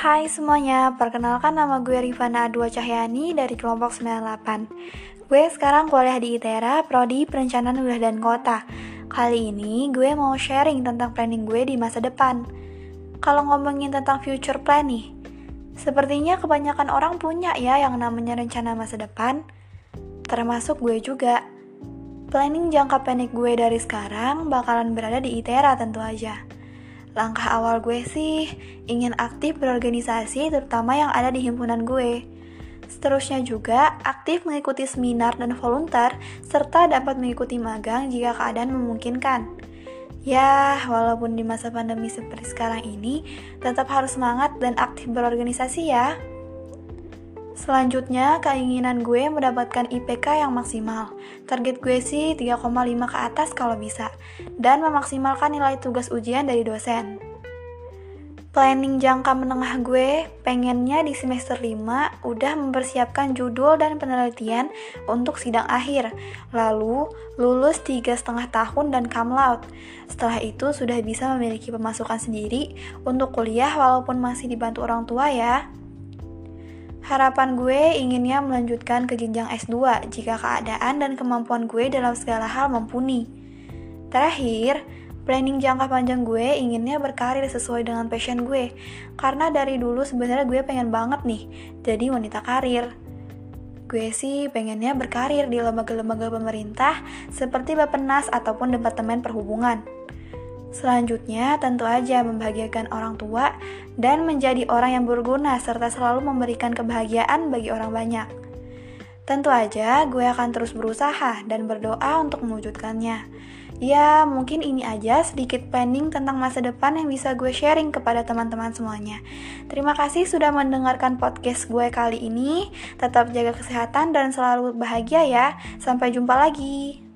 Hai semuanya, perkenalkan nama gue Rifana Adwa Cahyani dari kelompok 98 Gue sekarang kuliah di ITERA, Prodi Perencanaan Wilayah dan Kota. Kali ini gue mau sharing tentang planning gue di masa depan. Kalau ngomongin tentang future plan nih Sepertinya kebanyakan orang punya ya yang namanya rencana masa depan. Termasuk gue juga. Planning jangka pendek gue dari sekarang bakalan berada di ITERA tentu aja Langkah awal gue sih ingin aktif berorganisasi terutama yang ada di himpunan gue. Seterusnya juga aktif mengikuti seminar dan volunteer serta dapat mengikuti magang jika keadaan memungkinkan. Ya, walaupun di masa pandemi seperti sekarang ini, tetap harus semangat dan aktif berorganisasi ya. Selanjutnya, keinginan gue mendapatkan IPK yang maksimal. Target gue sih 3,5 ke atas kalau bisa. Dan memaksimalkan nilai tugas ujian dari dosen. Planning jangka menengah gue pengennya di semester 5 udah mempersiapkan judul dan penelitian untuk sidang akhir. Lalu lulus tiga setengah tahun dan come out. Setelah itu sudah bisa memiliki pemasukan sendiri untuk kuliah walaupun masih dibantu orang tua ya. Harapan gue inginnya melanjutkan ke jenjang S2 jika keadaan dan kemampuan gue dalam segala hal mumpuni. Terakhir, planning jangka panjang gue inginnya berkarir sesuai dengan passion gue. Karena dari dulu sebenarnya gue pengen banget nih jadi wanita karir. Gue sih pengennya berkarir di lembaga-lembaga pemerintah seperti Bapenas ataupun Departemen Perhubungan. Selanjutnya, tentu aja membahagiakan orang tua dan menjadi orang yang berguna serta selalu memberikan kebahagiaan bagi orang banyak. Tentu aja gue akan terus berusaha dan berdoa untuk mewujudkannya. Ya, mungkin ini aja sedikit planning tentang masa depan yang bisa gue sharing kepada teman-teman semuanya. Terima kasih sudah mendengarkan podcast gue kali ini. Tetap jaga kesehatan dan selalu bahagia ya. Sampai jumpa lagi.